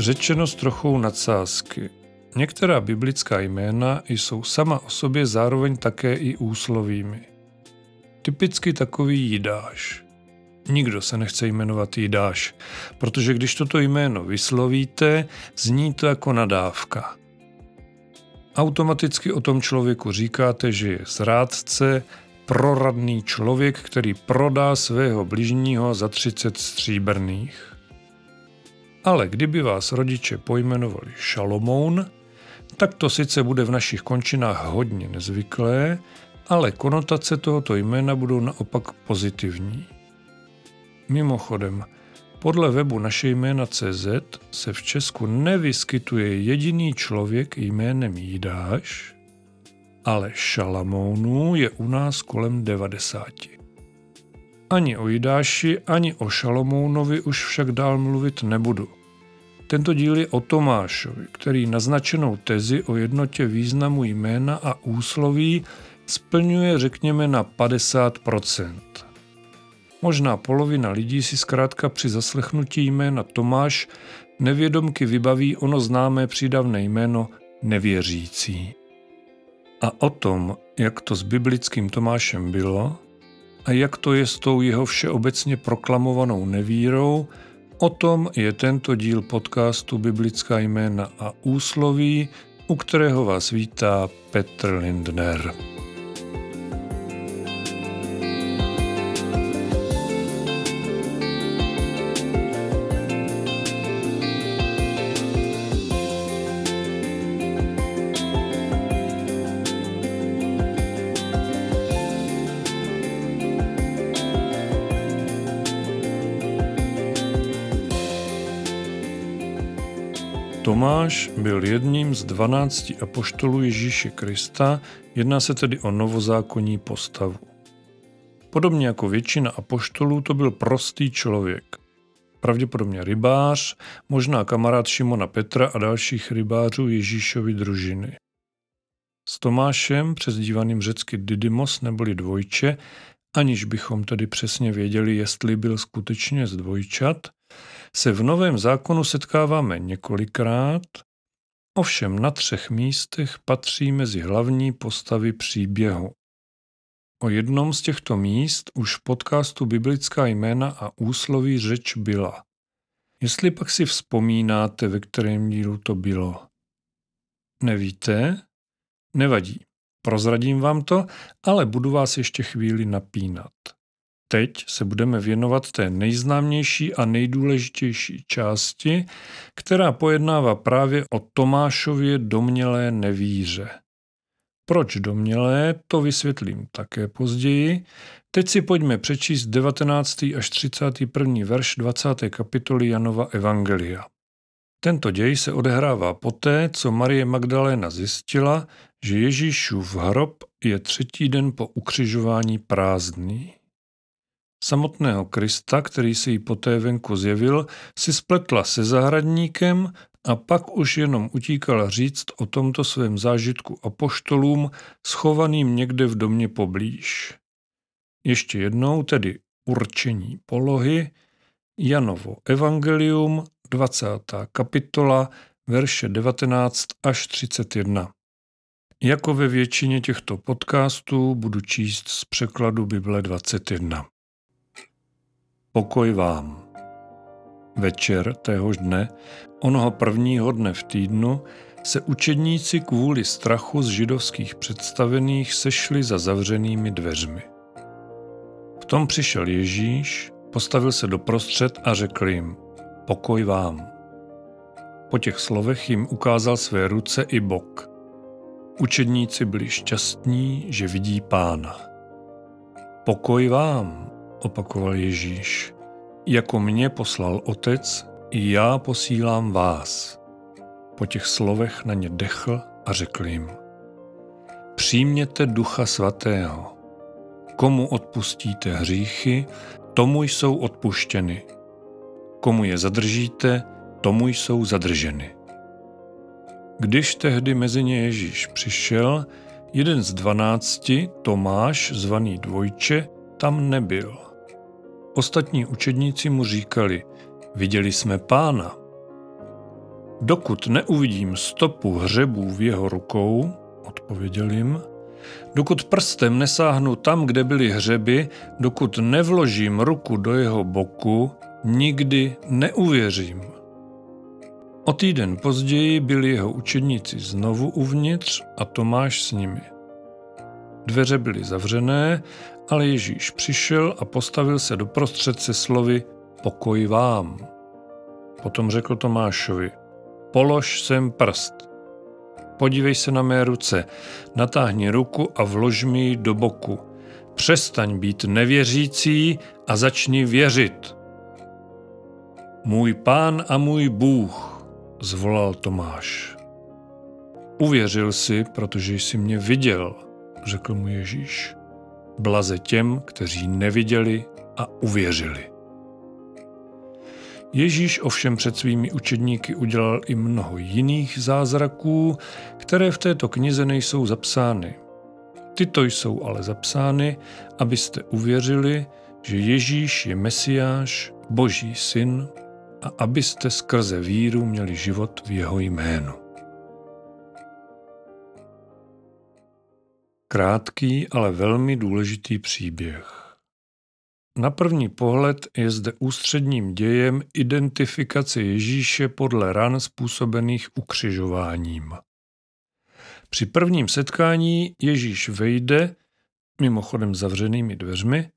řečeno s trochou nadsázky. Některá biblická jména jsou sama o sobě zároveň také i úslovými. Typicky takový Jidáš. Nikdo se nechce jmenovat Jidáš, protože když toto jméno vyslovíte, zní to jako nadávka. Automaticky o tom člověku říkáte, že je zrádce, proradný člověk, který prodá svého bližního za 30 stříbrných. Ale kdyby vás rodiče pojmenovali Šalomoun, tak to sice bude v našich končinách hodně nezvyklé, ale konotace tohoto jména budou naopak pozitivní. Mimochodem, podle webu naše jména CZ se v Česku nevyskytuje jediný člověk jménem Jídáš, ale Šalamounů je u nás kolem 90. Ani o Jidáši, ani o Šalomounovi už však dál mluvit nebudu. Tento díl je o Tomášovi, který naznačenou tezi o jednotě významu jména a úsloví splňuje řekněme na 50% Možná polovina lidí si zkrátka při zaslechnutí jména Tomáš nevědomky vybaví ono známé přídavné jméno nevěřící. A o tom, jak to s biblickým Tomášem bylo a jak to je s tou jeho všeobecně proklamovanou nevírou, o tom je tento díl podcastu Biblická jména a úsloví, u kterého vás vítá Petr Lindner. Tomáš byl jedním z dvanácti apoštolů Ježíše Krista, jedná se tedy o novozákonní postavu. Podobně jako většina apoštolů to byl prostý člověk. Pravděpodobně rybář, možná kamarád Šimona Petra a dalších rybářů Ježíšovy družiny. S Tomášem, přezdívaným řecky Didymos neboli dvojče, aniž bychom tedy přesně věděli, jestli byl skutečně z dvojčat, se v Novém zákonu setkáváme několikrát, ovšem na třech místech patří mezi hlavní postavy příběhu. O jednom z těchto míst už v podcastu Biblická jména a úsloví řeč byla. Jestli pak si vzpomínáte, ve kterém dílu to bylo. Nevíte? Nevadí. Prozradím vám to, ale budu vás ještě chvíli napínat. Teď se budeme věnovat té nejznámější a nejdůležitější části, která pojednává právě o Tomášově domnělé nevíře. Proč domnělé, to vysvětlím také později. Teď si pojďme přečíst 19. až 31. verš 20. kapitoly Janova Evangelia. Tento děj se odehrává poté, co Marie Magdaléna zjistila, že Ježíšův hrob je třetí den po ukřižování prázdný. Samotného Krista, který se jí poté venku zjevil, si spletla se zahradníkem a pak už jenom utíkala říct o tomto svém zážitku apoštolům, schovaným někde v domě poblíž. Ještě jednou tedy určení polohy, Janovo evangelium, 20. kapitola, verše 19 až 31. Jako ve většině těchto podcastů budu číst z překladu Bible 21. Pokoj vám. Večer téhož dne, onoho prvního dne v týdnu, se učedníci kvůli strachu z židovských představených sešli za zavřenými dveřmi. V tom přišel Ježíš, postavil se doprostřed a řekl jim, pokoj vám. Po těch slovech jim ukázal své ruce i bok. Učedníci byli šťastní, že vidí pána. Pokoj vám, opakoval Ježíš. Jako mě poslal otec, i já posílám vás. Po těch slovech na ně dechl a řekl jim. Přijměte ducha svatého. Komu odpustíte hříchy, tomu jsou odpuštěny. Komu je zadržíte, tomu jsou zadrženy. Když tehdy mezi ně Ježíš přišel, jeden z dvanácti, Tomáš, zvaný dvojče, tam nebyl. Ostatní učedníci mu říkali, viděli jsme pána. Dokud neuvidím stopu hřebů v jeho rukou, odpověděl jim, dokud prstem nesáhnu tam, kde byly hřeby, dokud nevložím ruku do jeho boku, nikdy neuvěřím. O týden později byli jeho učedníci znovu uvnitř a Tomáš s nimi. Dveře byly zavřené, ale Ježíš přišel a postavil se doprostřed se slovy pokoj vám. Potom řekl Tomášovi, polož sem prst. Podívej se na mé ruce, natáhni ruku a vlož mi ji do boku. Přestaň být nevěřící a začni věřit. Můj pán a můj Bůh, zvolal Tomáš. Uvěřil si, protože jsi mě viděl, řekl mu Ježíš. Blaze těm, kteří neviděli a uvěřili. Ježíš ovšem před svými učedníky udělal i mnoho jiných zázraků, které v této knize nejsou zapsány. Tyto jsou ale zapsány, abyste uvěřili, že Ježíš je Mesiáš, Boží syn, a abyste skrze víru měli život v jeho jménu. Krátký, ale velmi důležitý příběh. Na první pohled je zde ústředním dějem identifikace Ježíše podle ran způsobených ukřižováním. Při prvním setkání Ježíš vejde, mimochodem zavřenými dveřmi,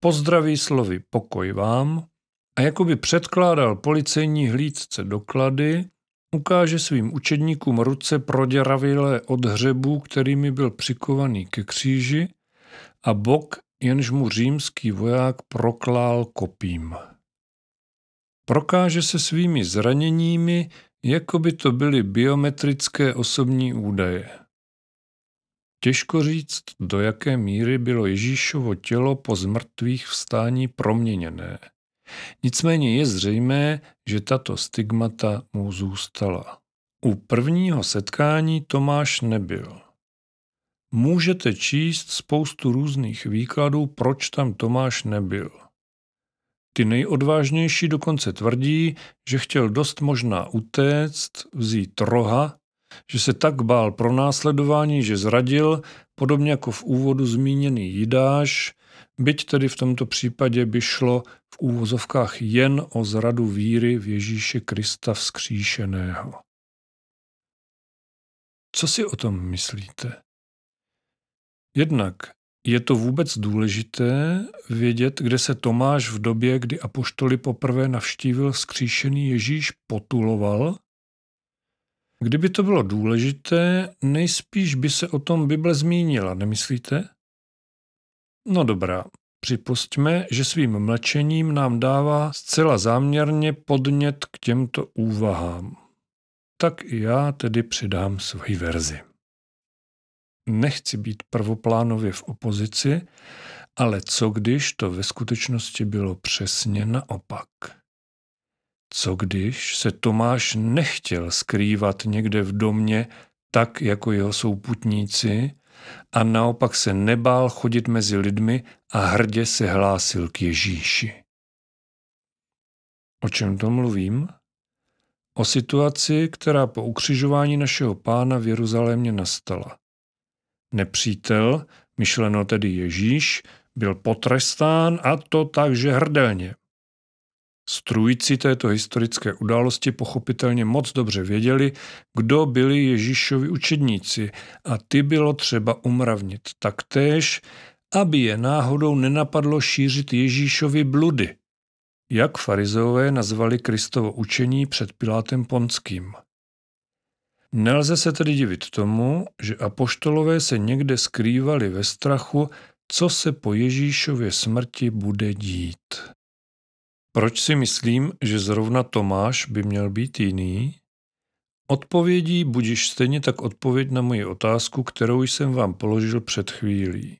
pozdraví slovy pokoj vám a jakoby předkládal policejní hlídce doklady, ukáže svým učedníkům ruce proděravilé od hřebů, kterými byl přikovaný ke kříži a bok, jenž mu římský voják proklál kopím. Prokáže se svými zraněními, jako by to byly biometrické osobní údaje. Těžko říct, do jaké míry bylo Ježíšovo tělo po zmrtvých vstání proměněné – Nicméně je zřejmé, že tato stigmata mu zůstala. U prvního setkání Tomáš nebyl. Můžete číst spoustu různých výkladů, proč tam Tomáš nebyl. Ty nejodvážnější dokonce tvrdí, že chtěl dost možná utéct, vzít roha, že se tak bál pro následování, že zradil, podobně jako v úvodu zmíněný Jidáš, byť tedy v tomto případě by šlo v úvozovkách jen o zradu víry v Ježíše Krista vzkříšeného. Co si o tom myslíte? Jednak je to vůbec důležité vědět, kde se Tomáš v době, kdy apoštoli poprvé navštívil vzkříšený Ježíš, potuloval? Kdyby to bylo důležité, nejspíš by se o tom Bible zmínila, nemyslíte? No dobrá, připustíme, že svým mlčením nám dává zcela záměrně podnět k těmto úvahám. Tak i já tedy přidám svoji verzi. Nechci být prvoplánově v opozici, ale co když to ve skutečnosti bylo přesně naopak? Co když se Tomáš nechtěl skrývat někde v domě tak jako jeho souputníci, a naopak se nebál chodit mezi lidmi a hrdě se hlásil k Ježíši. O čem to mluvím? O situaci, která po ukřižování našeho pána v Jeruzalémě nastala. Nepřítel, myšleno tedy Ježíš, byl potrestán a to takže hrdelně. Strůjci této historické události pochopitelně moc dobře věděli, kdo byli Ježíšovi učedníci a ty bylo třeba umravnit taktéž, aby je náhodou nenapadlo šířit Ježíšovi bludy, jak farizeové nazvali Kristovo učení před Pilátem Ponským. Nelze se tedy divit tomu, že apoštolové se někde skrývali ve strachu, co se po Ježíšově smrti bude dít. Proč si myslím, že zrovna Tomáš by měl být jiný? Odpovědí budíš stejně tak odpověď na moji otázku, kterou jsem vám položil před chvílí.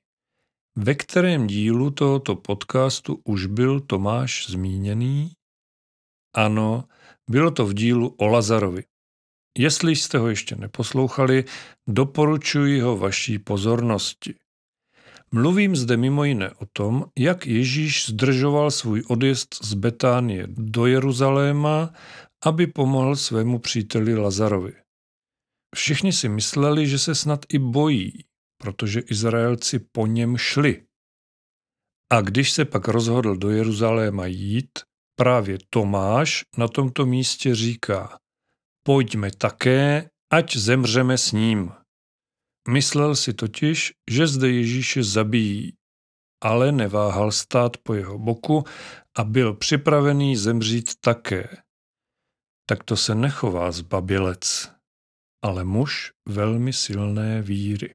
Ve kterém dílu tohoto podcastu už byl Tomáš zmíněný? Ano, bylo to v dílu o Lazarovi. Jestli jste ho ještě neposlouchali, doporučuji ho vaší pozornosti. Mluvím zde mimo jiné o tom, jak Ježíš zdržoval svůj odjezd z Betánie do Jeruzaléma aby pomohl svému příteli Lazarovi. Všichni si mysleli, že se snad i bojí, protože Izraelci po něm šli. A když se pak rozhodl do Jeruzaléma jít, právě Tomáš na tomto místě říká Pojďme také, ať zemřeme s ním. Myslel si totiž, že zde Ježíše zabijí, ale neváhal stát po jeho boku a byl připravený zemřít také. Tak to se nechová zbabilec, ale muž velmi silné víry.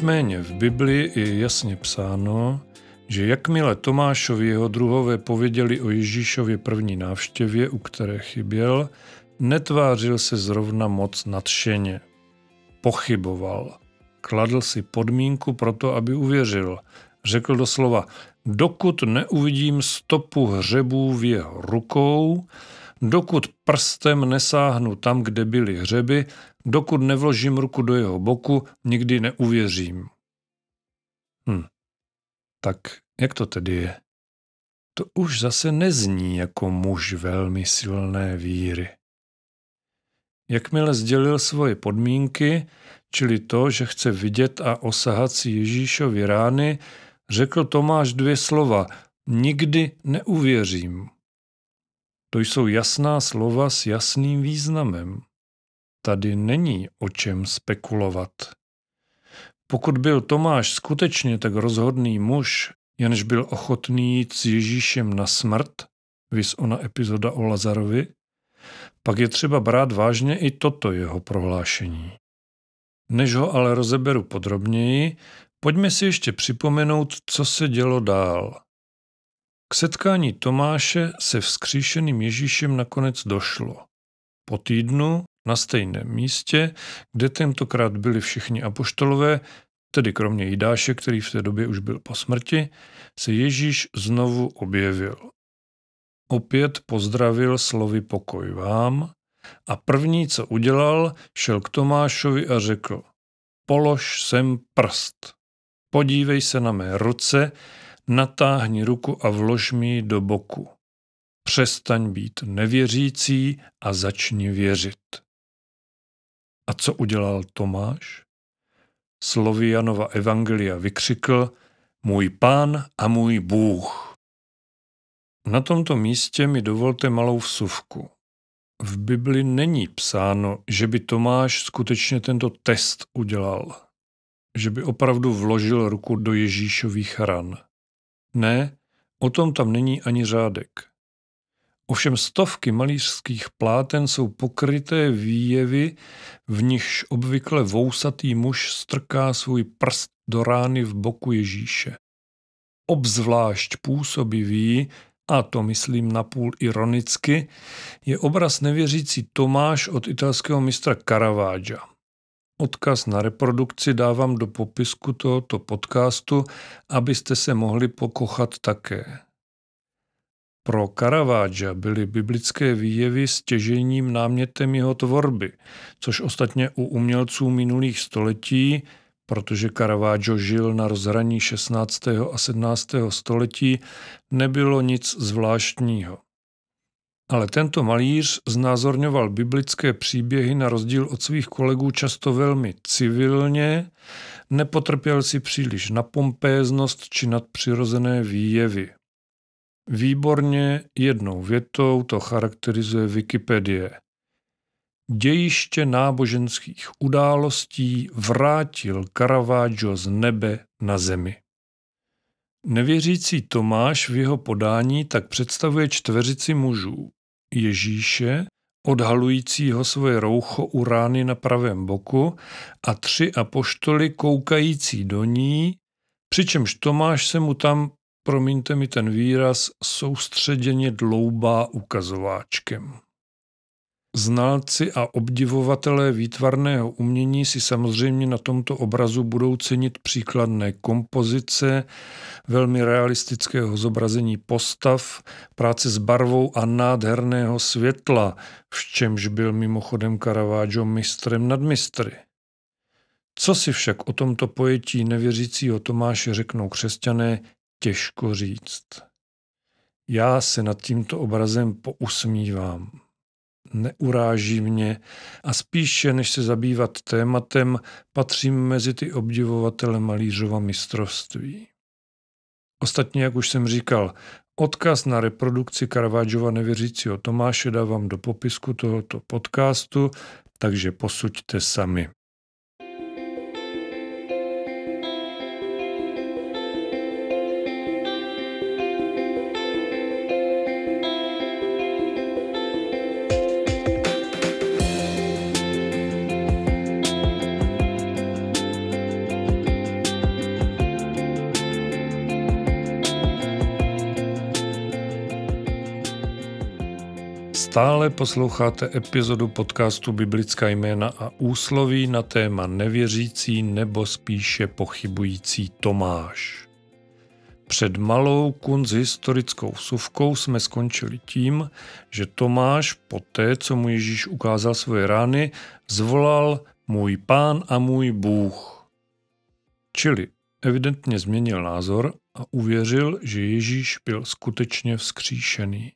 Nicméně v Biblii je jasně psáno, že jakmile Tomášovi jeho druhové pověděli o Ježíšově první návštěvě, u které chyběl, netvářil se zrovna moc nadšeně. Pochyboval. Kladl si podmínku pro to, aby uvěřil. Řekl doslova, dokud neuvidím stopu hřebů v jeho rukou, dokud prstem nesáhnu tam, kde byly hřeby, dokud nevložím ruku do jeho boku, nikdy neuvěřím. Hm. Tak jak to tedy je? To už zase nezní jako muž velmi silné víry. Jakmile sdělil svoje podmínky, čili to, že chce vidět a osahat si Ježíšovi rány, řekl Tomáš dvě slova. Nikdy neuvěřím. To jsou jasná slova s jasným významem. Tady není o čem spekulovat. Pokud byl Tomáš skutečně tak rozhodný muž, jenž byl ochotný jít s Ježíšem na smrt, vys ona epizoda o Lazarovi, pak je třeba brát vážně i toto jeho prohlášení. Než ho ale rozeberu podrobněji, pojďme si ještě připomenout, co se dělo dál. K setkání Tomáše se vzkříšeným Ježíšem nakonec došlo. Po týdnu na stejném místě, kde tentokrát byli všichni apoštolové, tedy kromě Jidáše, který v té době už byl po smrti, se Ježíš znovu objevil. Opět pozdravil slovy pokoj vám a první, co udělal, šel k Tomášovi a řekl polož sem prst, podívej se na mé ruce natáhni ruku a vlož mi do boku. Přestaň být nevěřící a začni věřit. A co udělal Tomáš? Slovy Janova Evangelia vykřikl, můj pán a můj Bůh. Na tomto místě mi dovolte malou vsuvku. V Bibli není psáno, že by Tomáš skutečně tento test udělal, že by opravdu vložil ruku do Ježíšových ran. Ne, o tom tam není ani řádek. Ovšem stovky malířských pláten jsou pokryté výjevy, v nichž obvykle vousatý muž strká svůj prst do rány v boku Ježíše. Obzvlášť působivý, a to myslím napůl ironicky, je obraz nevěřící Tomáš od italského mistra Caravaggia. Odkaz na reprodukci dávám do popisku tohoto podcastu, abyste se mohli pokochat také. Pro Caravaggia byly biblické výjevy stěžením námětem jeho tvorby, což ostatně u umělců minulých století, protože Caravaggio žil na rozhraní 16. a 17. století, nebylo nic zvláštního. Ale tento malíř znázorňoval biblické příběhy na rozdíl od svých kolegů často velmi civilně, nepotrpěl si příliš na pompéznost či nadpřirozené výjevy. Výborně jednou větou to charakterizuje Wikipedie. Dějiště náboženských událostí vrátil Caravaggio z nebe na zemi. Nevěřící Tomáš v jeho podání tak představuje čtveřici mužů. Ježíše, odhalujícího svoje roucho u rány na pravém boku a tři apoštoly koukající do ní, přičemž Tomáš se mu tam, promiňte mi ten výraz, soustředěně dloubá ukazováčkem. Znalci a obdivovatelé výtvarného umění si samozřejmě na tomto obrazu budou cenit příkladné kompozice, velmi realistického zobrazení postav, práce s barvou a nádherného světla, v čemž byl mimochodem Caravaggio mistrem nad mistry. Co si však o tomto pojetí nevěřícího Tomáše řeknou křesťané, těžko říct. Já se nad tímto obrazem pousmívám neuráží mě a spíše, než se zabývat tématem, patřím mezi ty obdivovatele malířova mistrovství. Ostatně, jak už jsem říkal, odkaz na reprodukci Caravaggova nevěřícího Tomáše dávám do popisku tohoto podcastu, takže posuďte sami. Posloucháte epizodu podcastu Biblická jména a úsloví na téma nevěřící nebo spíše pochybující Tomáš. Před malou kunzhistorickou suvkou jsme skončili tím, že Tomáš po té, co mu Ježíš ukázal svoje rány, zvolal můj pán a můj Bůh. Čili evidentně změnil názor a uvěřil, že Ježíš byl skutečně vzkříšený.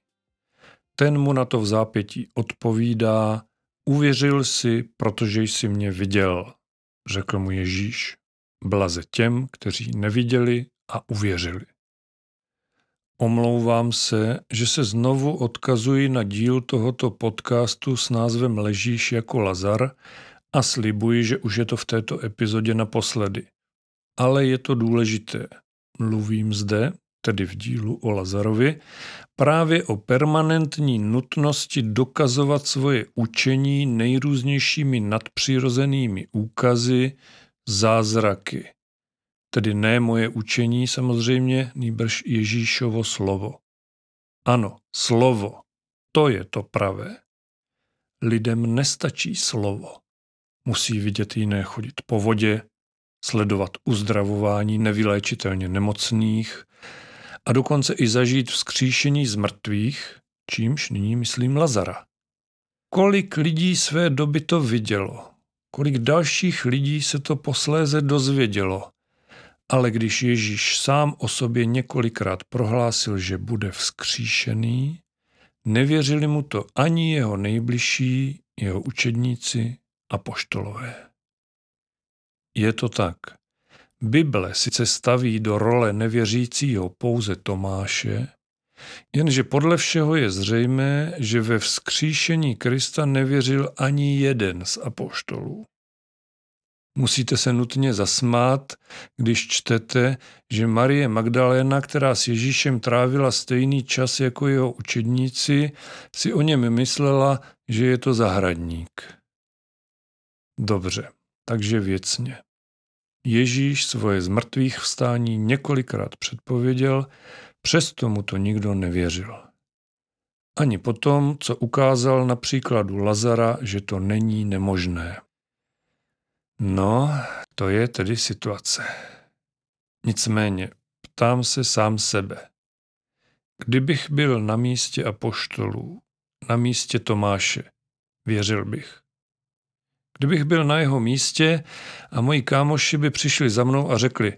Ten mu na to v zápětí odpovídá, uvěřil si, protože jsi mě viděl, řekl mu Ježíš. Blaze těm, kteří neviděli a uvěřili. Omlouvám se, že se znovu odkazuji na díl tohoto podcastu s názvem Ležíš jako Lazar a slibuji, že už je to v této epizodě naposledy. Ale je to důležité. Mluvím zde, tedy v dílu o Lazarovi, právě o permanentní nutnosti dokazovat svoje učení nejrůznějšími nadpřirozenými úkazy, zázraky. Tedy ne moje učení samozřejmě, nýbrž Ježíšovo slovo. Ano, slovo, to je to pravé. Lidem nestačí slovo. Musí vidět jiné chodit po vodě, sledovat uzdravování nevyléčitelně nemocných, a dokonce i zažít vzkříšení z mrtvých, čímž nyní myslím Lazara. Kolik lidí své doby to vidělo, kolik dalších lidí se to posléze dozvědělo, ale když Ježíš sám o sobě několikrát prohlásil, že bude vzkříšený, nevěřili mu to ani jeho nejbližší, jeho učedníci a poštolové. Je to tak. Bible sice staví do role nevěřícího pouze Tomáše, jenže podle všeho je zřejmé, že ve vzkříšení Krista nevěřil ani jeden z apoštolů. Musíte se nutně zasmát, když čtete, že Marie Magdaléna, která s Ježíšem trávila stejný čas jako jeho učedníci, si o něm myslela, že je to zahradník. Dobře, takže věcně. Ježíš svoje zmrtvých vstání několikrát předpověděl, přesto mu to nikdo nevěřil. Ani potom, co ukázal na příkladu Lazara, že to není nemožné. No, to je tedy situace. Nicméně, ptám se sám sebe. Kdybych byl na místě apoštolů, na místě Tomáše, věřil bych. Kdybych byl na jeho místě a moji kámoši by přišli za mnou a řekli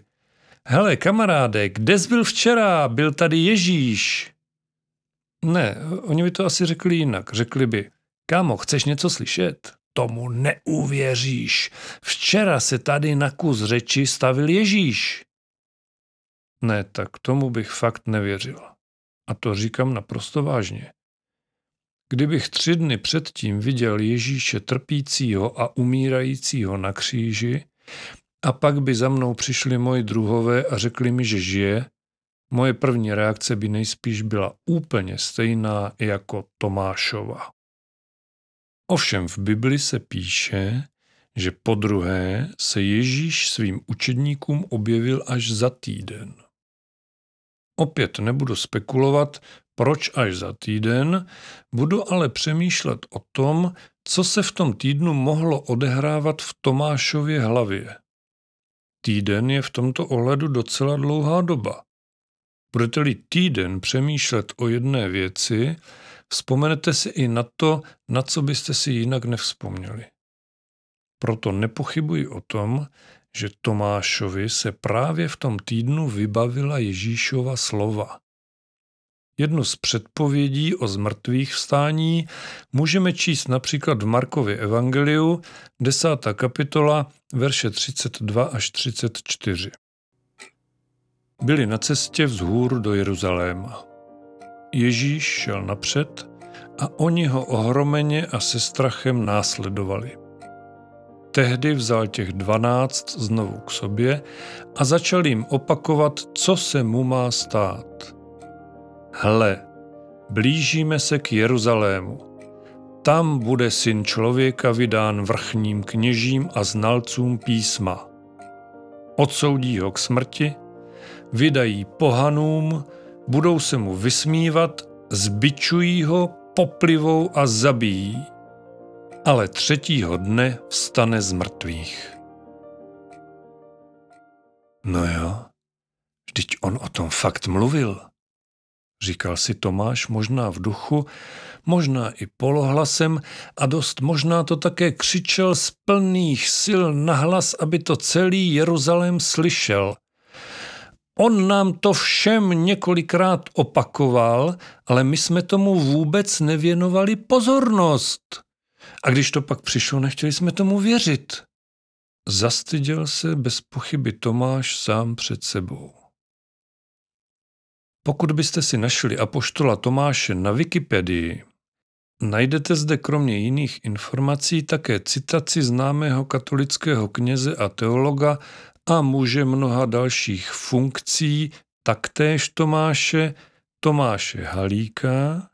Hele, kamaráde, kde jsi byl včera? Byl tady Ježíš. Ne, oni by to asi řekli jinak. Řekli by, kámo, chceš něco slyšet? Tomu neuvěříš. Včera se tady na kus řeči stavil Ježíš. Ne, tak tomu bych fakt nevěřil. A to říkám naprosto vážně. Kdybych tři dny předtím viděl Ježíše trpícího a umírajícího na kříži a pak by za mnou přišli moji druhové a řekli mi, že žije, moje první reakce by nejspíš byla úplně stejná jako Tomášova. Ovšem v Bibli se píše, že po druhé se Ježíš svým učedníkům objevil až za týden. Opět nebudu spekulovat, proč až za týden, budu ale přemýšlet o tom, co se v tom týdnu mohlo odehrávat v Tomášově hlavě. Týden je v tomto ohledu docela dlouhá doba. Budete-li týden přemýšlet o jedné věci, vzpomenete si i na to, na co byste si jinak nevzpomněli. Proto nepochybuji o tom, že Tomášovi se právě v tom týdnu vybavila Ježíšova slova. Jednu z předpovědí o zmrtvých vstání můžeme číst například v Markově evangeliu, 10. kapitola, verše 32 až 34. Byli na cestě vzhůr do Jeruzaléma. Ježíš šel napřed a oni ho ohromeně a se strachem následovali. Tehdy vzal těch dvanáct znovu k sobě a začal jim opakovat, co se mu má stát. Hle, blížíme se k Jeruzalému. Tam bude syn člověka vydán vrchním kněžím a znalcům písma. Odsoudí ho k smrti, vydají pohanům, budou se mu vysmívat, zbičují ho, poplivou a zabijí. Ale třetího dne vstane z mrtvých. No jo, vždyť on o tom fakt mluvil. Říkal si Tomáš možná v duchu, možná i polohlasem a dost možná to také křičel z plných sil nahlas, aby to celý Jeruzalém slyšel. On nám to všem několikrát opakoval, ale my jsme tomu vůbec nevěnovali pozornost. A když to pak přišlo, nechtěli jsme tomu věřit. Zastyděl se bez pochyby Tomáš sám před sebou. Pokud byste si našli apoštola Tomáše na Wikipedii, najdete zde kromě jiných informací také citaci známého katolického kněze a teologa a muže mnoha dalších funkcí, taktéž Tomáše, Tomáše Halíka,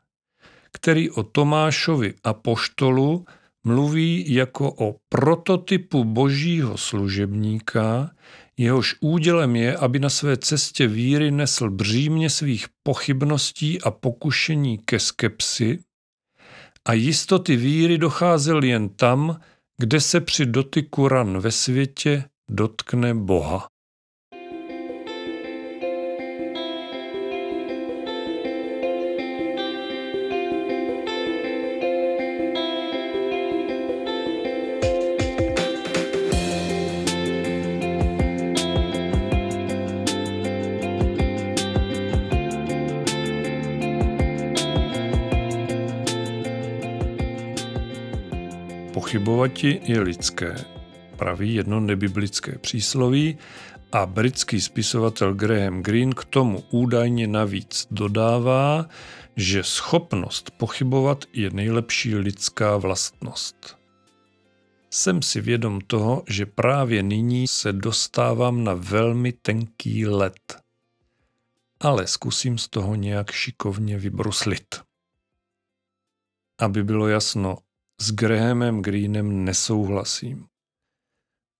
který o Tomášovi apoštolu mluví jako o prototypu božího služebníka, jehož údělem je, aby na své cestě víry nesl břímě svých pochybností a pokušení ke skepsi a jistoty víry docházel jen tam, kde se při dotyku ran ve světě dotkne Boha. Pochybovati je lidské, praví jedno nebiblické přísloví a britský spisovatel Graham Greene k tomu údajně navíc dodává, že schopnost pochybovat je nejlepší lidská vlastnost. Jsem si vědom toho, že právě nyní se dostávám na velmi tenký led. Ale zkusím z toho nějak šikovně vybruslit. Aby bylo jasno, s Grahamem Greenem nesouhlasím.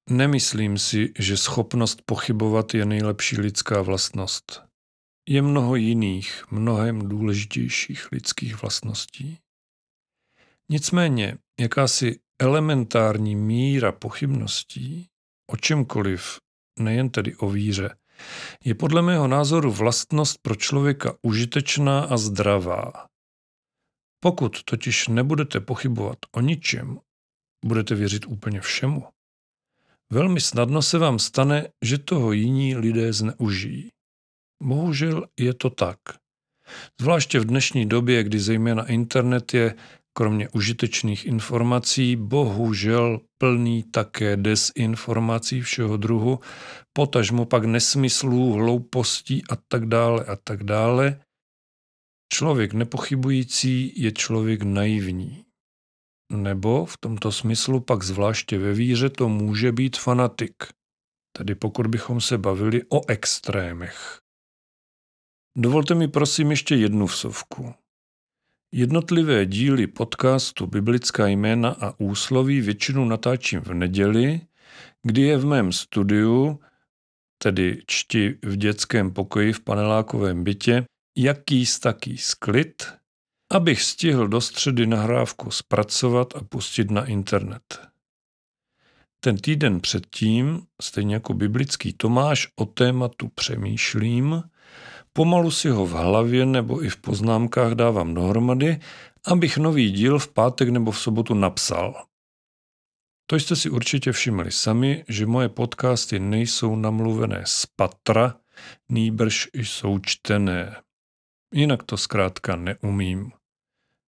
Nemyslím si, že schopnost pochybovat je nejlepší lidská vlastnost. Je mnoho jiných, mnohem důležitějších lidských vlastností. Nicméně, jakási elementární míra pochybností, o čemkoliv, nejen tedy o víře, je podle mého názoru vlastnost pro člověka užitečná a zdravá. Pokud totiž nebudete pochybovat o ničem, budete věřit úplně všemu. Velmi snadno se vám stane, že toho jiní lidé zneužijí. Bohužel je to tak. Zvláště v dnešní době, kdy zejména internet je, kromě užitečných informací, bohužel plný také desinformací všeho druhu, potažmo pak nesmyslů, hloupostí a tak dále a tak dále, Člověk nepochybující je člověk naivní. Nebo v tomto smyslu pak zvláště ve víře to může být fanatik, tedy pokud bychom se bavili o extrémech. Dovolte mi prosím ještě jednu vsovku. Jednotlivé díly podcastu Biblická jména a úsloví většinou natáčím v neděli, kdy je v mém studiu, tedy čti v dětském pokoji v panelákovém bytě, jaký taký sklid, abych stihl do středy nahrávku zpracovat a pustit na internet. Ten týden předtím, stejně jako biblický Tomáš, o tématu přemýšlím, pomalu si ho v hlavě nebo i v poznámkách dávám dohromady, abych nový díl v pátek nebo v sobotu napsal. To jste si určitě všimli sami, že moje podcasty nejsou namluvené z patra, nýbrž jsou čtené. Jinak to zkrátka neumím.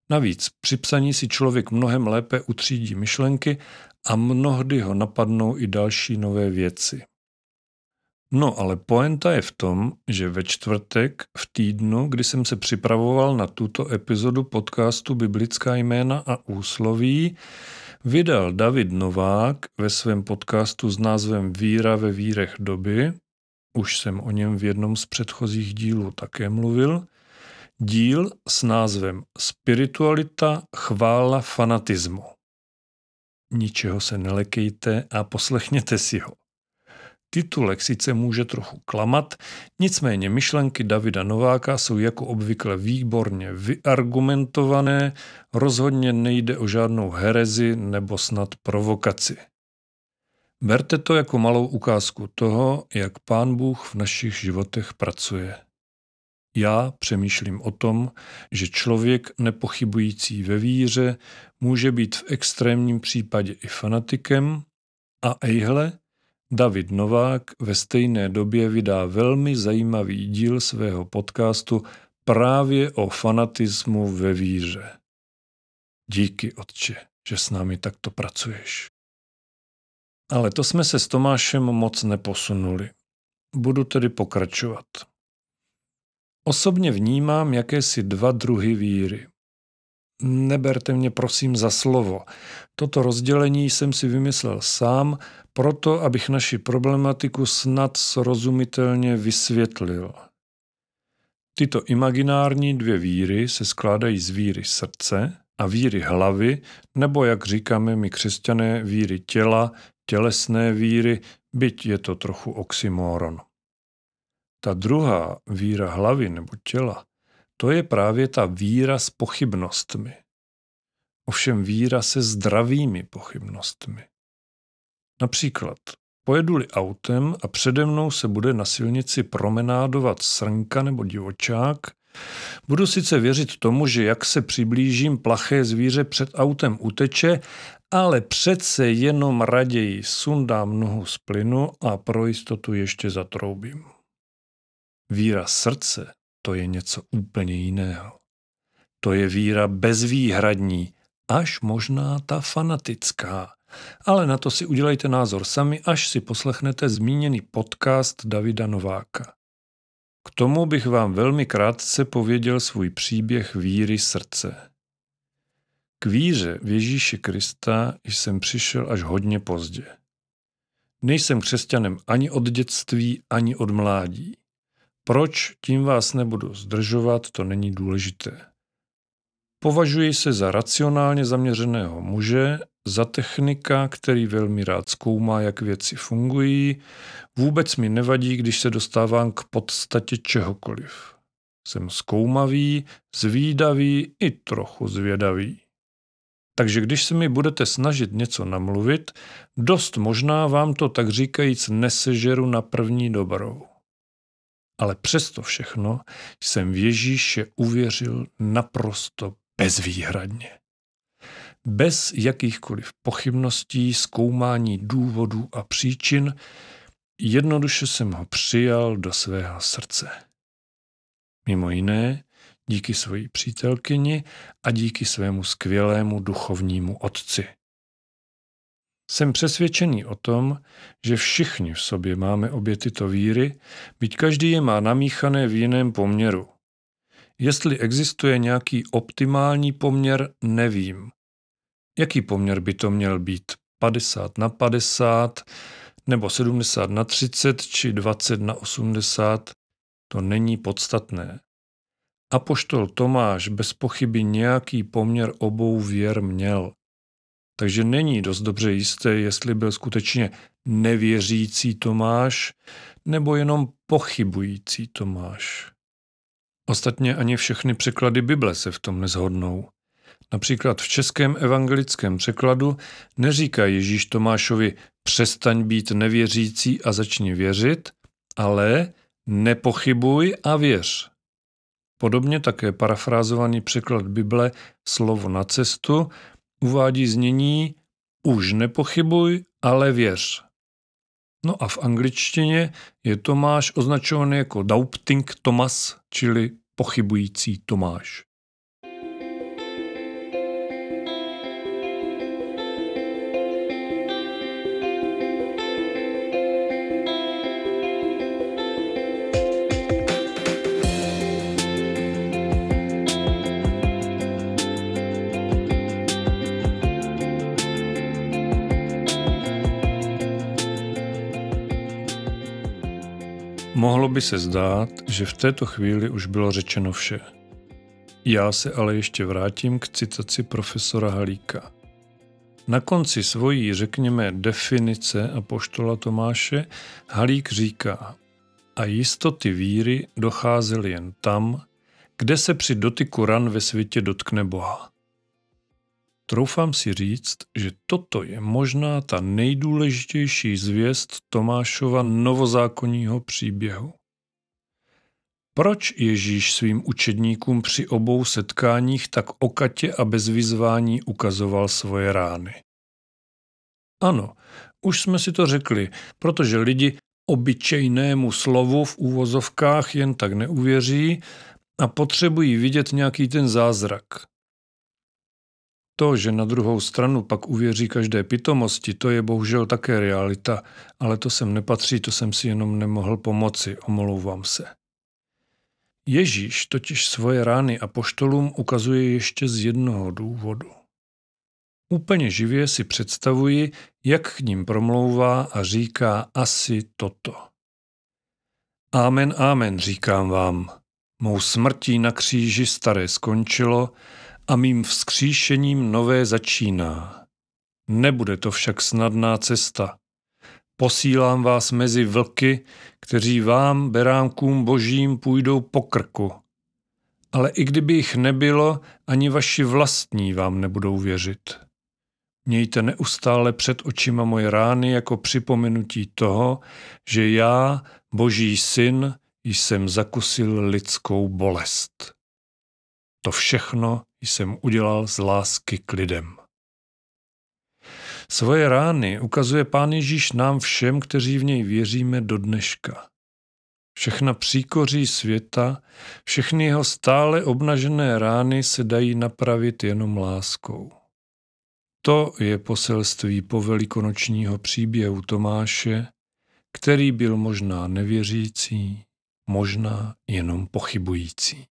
Navíc při psaní si člověk mnohem lépe utřídí myšlenky a mnohdy ho napadnou i další nové věci. No ale poenta je v tom, že ve čtvrtek v týdnu, kdy jsem se připravoval na tuto epizodu podcastu Biblická jména a úsloví, vydal David Novák ve svém podcastu s názvem Víra ve vírech doby, už jsem o něm v jednom z předchozích dílů také mluvil, díl s názvem Spiritualita, chvála, fanatismu. Ničeho se nelekejte a poslechněte si ho. Titulek sice může trochu klamat, nicméně myšlenky Davida Nováka jsou jako obvykle výborně vyargumentované, rozhodně nejde o žádnou herezi nebo snad provokaci. Berte to jako malou ukázku toho, jak Pán Bůh v našich životech pracuje. Já přemýšlím o tom, že člověk nepochybující ve víře může být v extrémním případě i fanatikem a ejhle, David Novák ve stejné době vydá velmi zajímavý díl svého podcastu právě o fanatismu ve víře. Díky, otče, že s námi takto pracuješ. Ale to jsme se s Tomášem moc neposunuli. Budu tedy pokračovat. Osobně vnímám jakési dva druhy víry. Neberte mě prosím za slovo. Toto rozdělení jsem si vymyslel sám, proto abych naši problematiku snad srozumitelně vysvětlil. Tyto imaginární dvě víry se skládají z víry srdce a víry hlavy, nebo jak říkáme my křesťané, víry těla, tělesné víry, byť je to trochu oxymoron. Ta druhá víra hlavy nebo těla, to je právě ta víra s pochybnostmi. Ovšem víra se zdravými pochybnostmi. Například pojedu-li autem a přede mnou se bude na silnici promenádovat srnka nebo divočák, budu sice věřit tomu, že jak se přiblížím, plaché zvíře před autem uteče, ale přece jenom raději sundám nohu z plynu a pro jistotu ještě zatroubím. Víra srdce to je něco úplně jiného. To je víra bezvýhradní, až možná ta fanatická. Ale na to si udělejte názor sami, až si poslechnete zmíněný podcast Davida Nováka. K tomu bych vám velmi krátce pověděl svůj příběh víry srdce. K víře v Ježíši Krista jsem přišel až hodně pozdě. Nejsem křesťanem ani od dětství, ani od mládí. Proč, tím vás nebudu zdržovat, to není důležité. Považuji se za racionálně zaměřeného muže, za technika, který velmi rád zkoumá, jak věci fungují. Vůbec mi nevadí, když se dostávám k podstatě čehokoliv. Jsem zkoumavý, zvídavý i trochu zvědavý. Takže když se mi budete snažit něco namluvit, dost možná vám to tak říkajíc nesežeru na první dobrou. Ale přesto všechno jsem v Ježíše uvěřil naprosto bezvýhradně. Bez jakýchkoliv pochybností, zkoumání důvodů a příčin, jednoduše jsem ho přijal do svého srdce. Mimo jiné, díky své přítelkyni a díky svému skvělému duchovnímu otci. Jsem přesvědčený o tom, že všichni v sobě máme obě tyto víry, byť každý je má namíchané v jiném poměru. Jestli existuje nějaký optimální poměr, nevím. Jaký poměr by to měl být? 50 na 50, nebo 70 na 30, či 20 na 80? To není podstatné. Apoštol Tomáš bez pochyby nějaký poměr obou věr měl. Takže není dost dobře jisté, jestli byl skutečně nevěřící Tomáš nebo jenom pochybující Tomáš. Ostatně ani všechny překlady Bible se v tom nezhodnou. Například v českém evangelickém překladu neříká Ježíš Tomášovi přestaň být nevěřící a začni věřit, ale nepochybuj a věř. Podobně také parafrázovaný překlad Bible slovo na cestu uvádí znění už nepochybuj, ale věř. No a v angličtině je Tomáš označovaný jako doubting Thomas, čili pochybující Tomáš. Mohlo by se zdát, že v této chvíli už bylo řečeno vše. Já se ale ještě vrátím k citaci profesora Halíka. Na konci svojí, řekněme, definice a poštola Tomáše Halík říká, a jistoty víry docházely jen tam, kde se při dotyku ran ve světě dotkne Boha. Troufám si říct, že toto je možná ta nejdůležitější zvěst Tomášova novozákonního příběhu. Proč Ježíš svým učedníkům při obou setkáních tak okatě a bez vyzvání ukazoval svoje rány? Ano, už jsme si to řekli, protože lidi obyčejnému slovu v úvozovkách jen tak neuvěří a potřebují vidět nějaký ten zázrak – to, že na druhou stranu pak uvěří každé pitomosti, to je bohužel také realita, ale to sem nepatří, to jsem si jenom nemohl pomoci, omlouvám se. Ježíš totiž svoje rány a poštolům ukazuje ještě z jednoho důvodu. Úplně živě si představuji, jak k ním promlouvá a říká asi toto. Amen, amen, říkám vám. Mou smrtí na kříži staré skončilo a mým vzkříšením nové začíná. Nebude to však snadná cesta. Posílám vás mezi vlky, kteří vám, beránkům božím, půjdou po krku. Ale i kdyby jich nebylo, ani vaši vlastní vám nebudou věřit. Mějte neustále před očima moje rány jako připomenutí toho, že já, boží syn, jsem zakusil lidskou bolest. To všechno jsem udělal z lásky k lidem. Svoje rány ukazuje Pán Ježíš nám všem, kteří v něj věříme do dneška. Všechna příkoří světa, všechny jeho stále obnažené rány se dají napravit jenom láskou. To je poselství povelikonočního příběhu Tomáše, který byl možná nevěřící, možná jenom pochybující.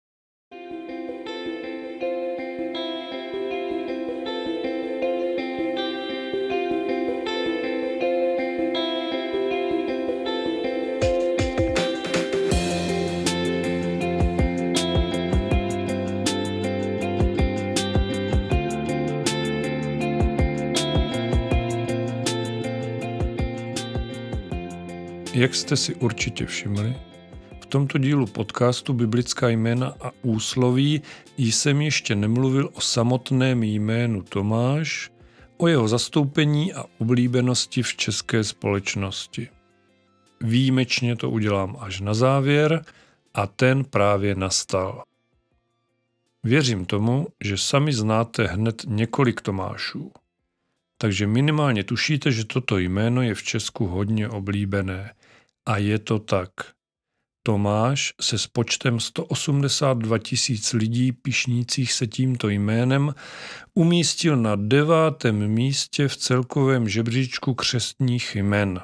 Jak jste si určitě všimli, v tomto dílu podcastu Biblická jména a úsloví jsem ještě nemluvil o samotném jménu Tomáš, o jeho zastoupení a oblíbenosti v české společnosti. Výjimečně to udělám až na závěr a ten právě nastal. Věřím tomu, že sami znáte hned několik Tomášů. Takže minimálně tušíte, že toto jméno je v Česku hodně oblíbené. A je to tak. Tomáš se s počtem 182 tisíc lidí pišnících se tímto jménem umístil na devátém místě v celkovém žebříčku křestních jmen.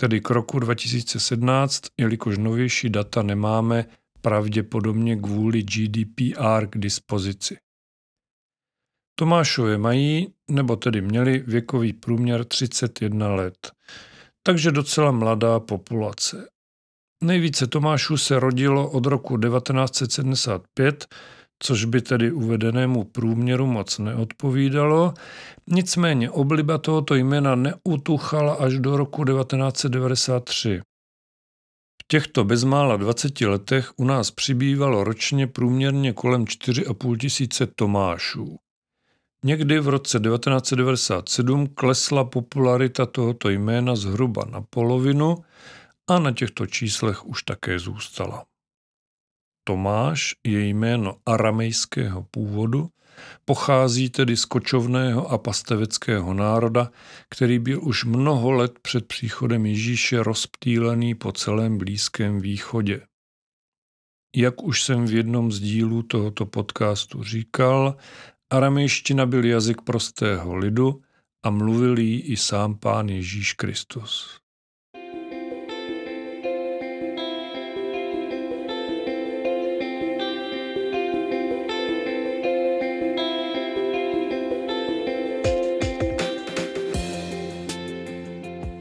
Tedy k roku 2017, jelikož novější data nemáme, pravděpodobně kvůli GDPR k dispozici. Tomášové mají, nebo tedy měli věkový průměr 31 let takže docela mladá populace. Nejvíce Tomášů se rodilo od roku 1975, což by tedy uvedenému průměru moc neodpovídalo, nicméně obliba tohoto jména neutuchala až do roku 1993. V těchto bezmála 20 letech u nás přibývalo ročně průměrně kolem 4,5 tisíce Tomášů. Někdy v roce 1997 klesla popularita tohoto jména zhruba na polovinu a na těchto číslech už také zůstala. Tomáš je jméno aramejského původu, pochází tedy z kočovného a pasteveckého národa, který byl už mnoho let před příchodem Ježíše rozptýlený po celém Blízkém východě. Jak už jsem v jednom z dílů tohoto podcastu říkal, aramejština byl jazyk prostého lidu a mluvil jí i sám pán Ježíš Kristus.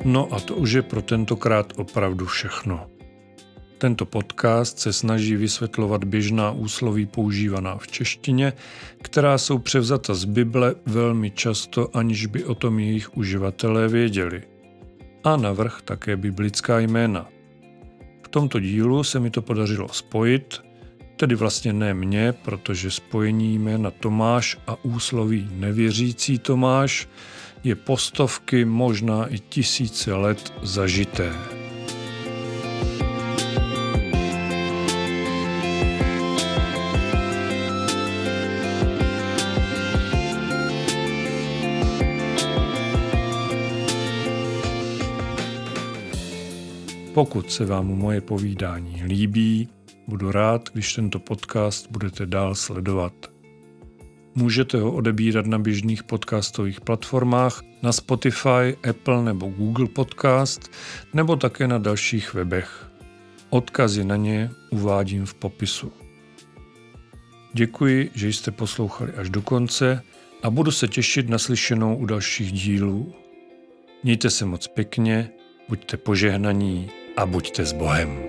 No a to už je pro tentokrát opravdu všechno. Tento podcast se snaží vysvětlovat běžná úsloví používaná v češtině, která jsou převzata z Bible velmi často, aniž by o tom jejich uživatelé věděli. A navrh také biblická jména. V tomto dílu se mi to podařilo spojit, tedy vlastně ne mě, protože spojení jména Tomáš a úsloví nevěřící Tomáš je postovky, možná i tisíce let zažité. Pokud se vám moje povídání líbí, budu rád, když tento podcast budete dál sledovat. Můžete ho odebírat na běžných podcastových platformách, na Spotify, Apple nebo Google Podcast, nebo také na dalších webech. Odkazy na ně uvádím v popisu. Děkuji, že jste poslouchali až do konce a budu se těšit na slyšenou u dalších dílů. Mějte se moc pěkně, buďte požehnaní a buďte s Bohem.